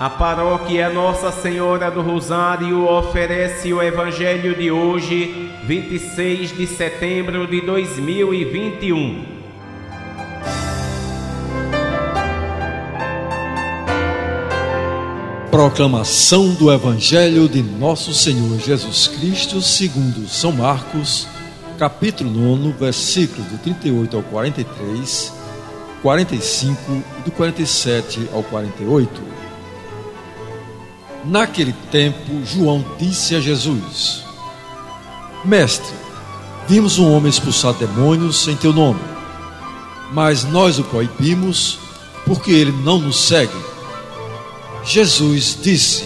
A paróquia Nossa Senhora do Rosário oferece o Evangelho de hoje, 26 de setembro de 2021. Proclamação do Evangelho de Nosso Senhor Jesus Cristo, segundo São Marcos, capítulo 9, versículos do 38 ao 43, 45 e do 47 ao 48. Naquele tempo, João disse a Jesus: Mestre, vimos um homem expulsar demônios em teu nome, mas nós o proibimos porque ele não nos segue. Jesus disse: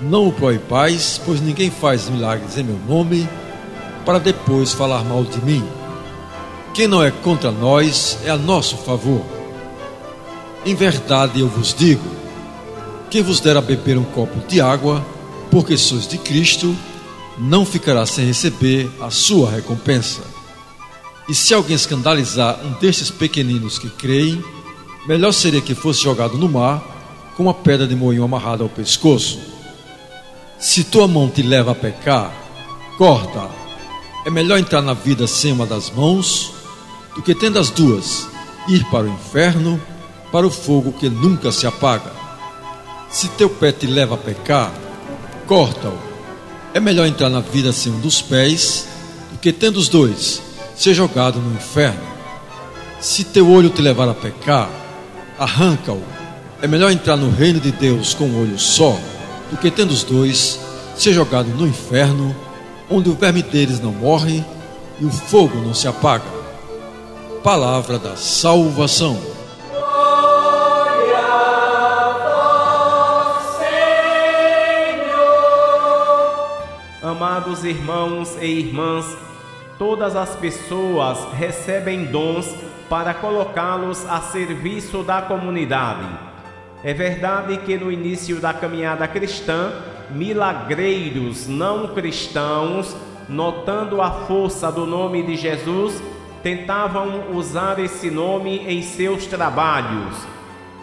Não o proibais, pois ninguém faz milagres em meu nome para depois falar mal de mim. Quem não é contra nós é a nosso favor. Em verdade eu vos digo, quem vos der a beber um copo de água, porque sois de Cristo, não ficará sem receber a sua recompensa. E se alguém escandalizar um destes pequeninos que creem, melhor seria que fosse jogado no mar com uma pedra de moinho amarrada ao pescoço. Se tua mão te leva a pecar, corta. É melhor entrar na vida sem uma das mãos do que tendo as duas ir para o inferno, para o fogo que nunca se apaga. Se teu pé te leva a pecar, corta-o. É melhor entrar na vida sem um dos pés do que tendo os dois, ser jogado no inferno. Se teu olho te levar a pecar, arranca-o. É melhor entrar no reino de Deus com um olho só do que tendo os dois, ser jogado no inferno, onde o verme deles não morre e o fogo não se apaga. Palavra da salvação. Irmãos e irmãs, todas as pessoas recebem dons para colocá-los a serviço da comunidade. É verdade que no início da caminhada cristã, milagreiros não cristãos, notando a força do nome de Jesus, tentavam usar esse nome em seus trabalhos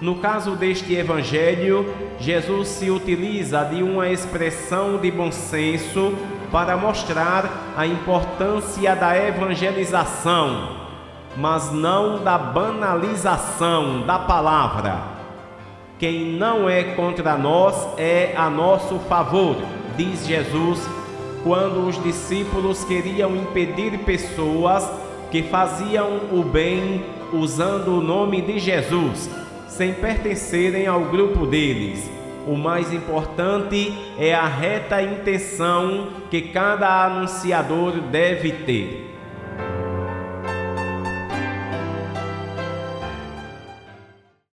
no caso deste evangelho, Jesus se utiliza de uma expressão de bom senso para mostrar a importância da evangelização, mas não da banalização da palavra. Quem não é contra nós é a nosso favor, diz Jesus, quando os discípulos queriam impedir pessoas que faziam o bem usando o nome de Jesus sem pertencerem ao grupo deles. O mais importante é a reta intenção que cada anunciador deve ter.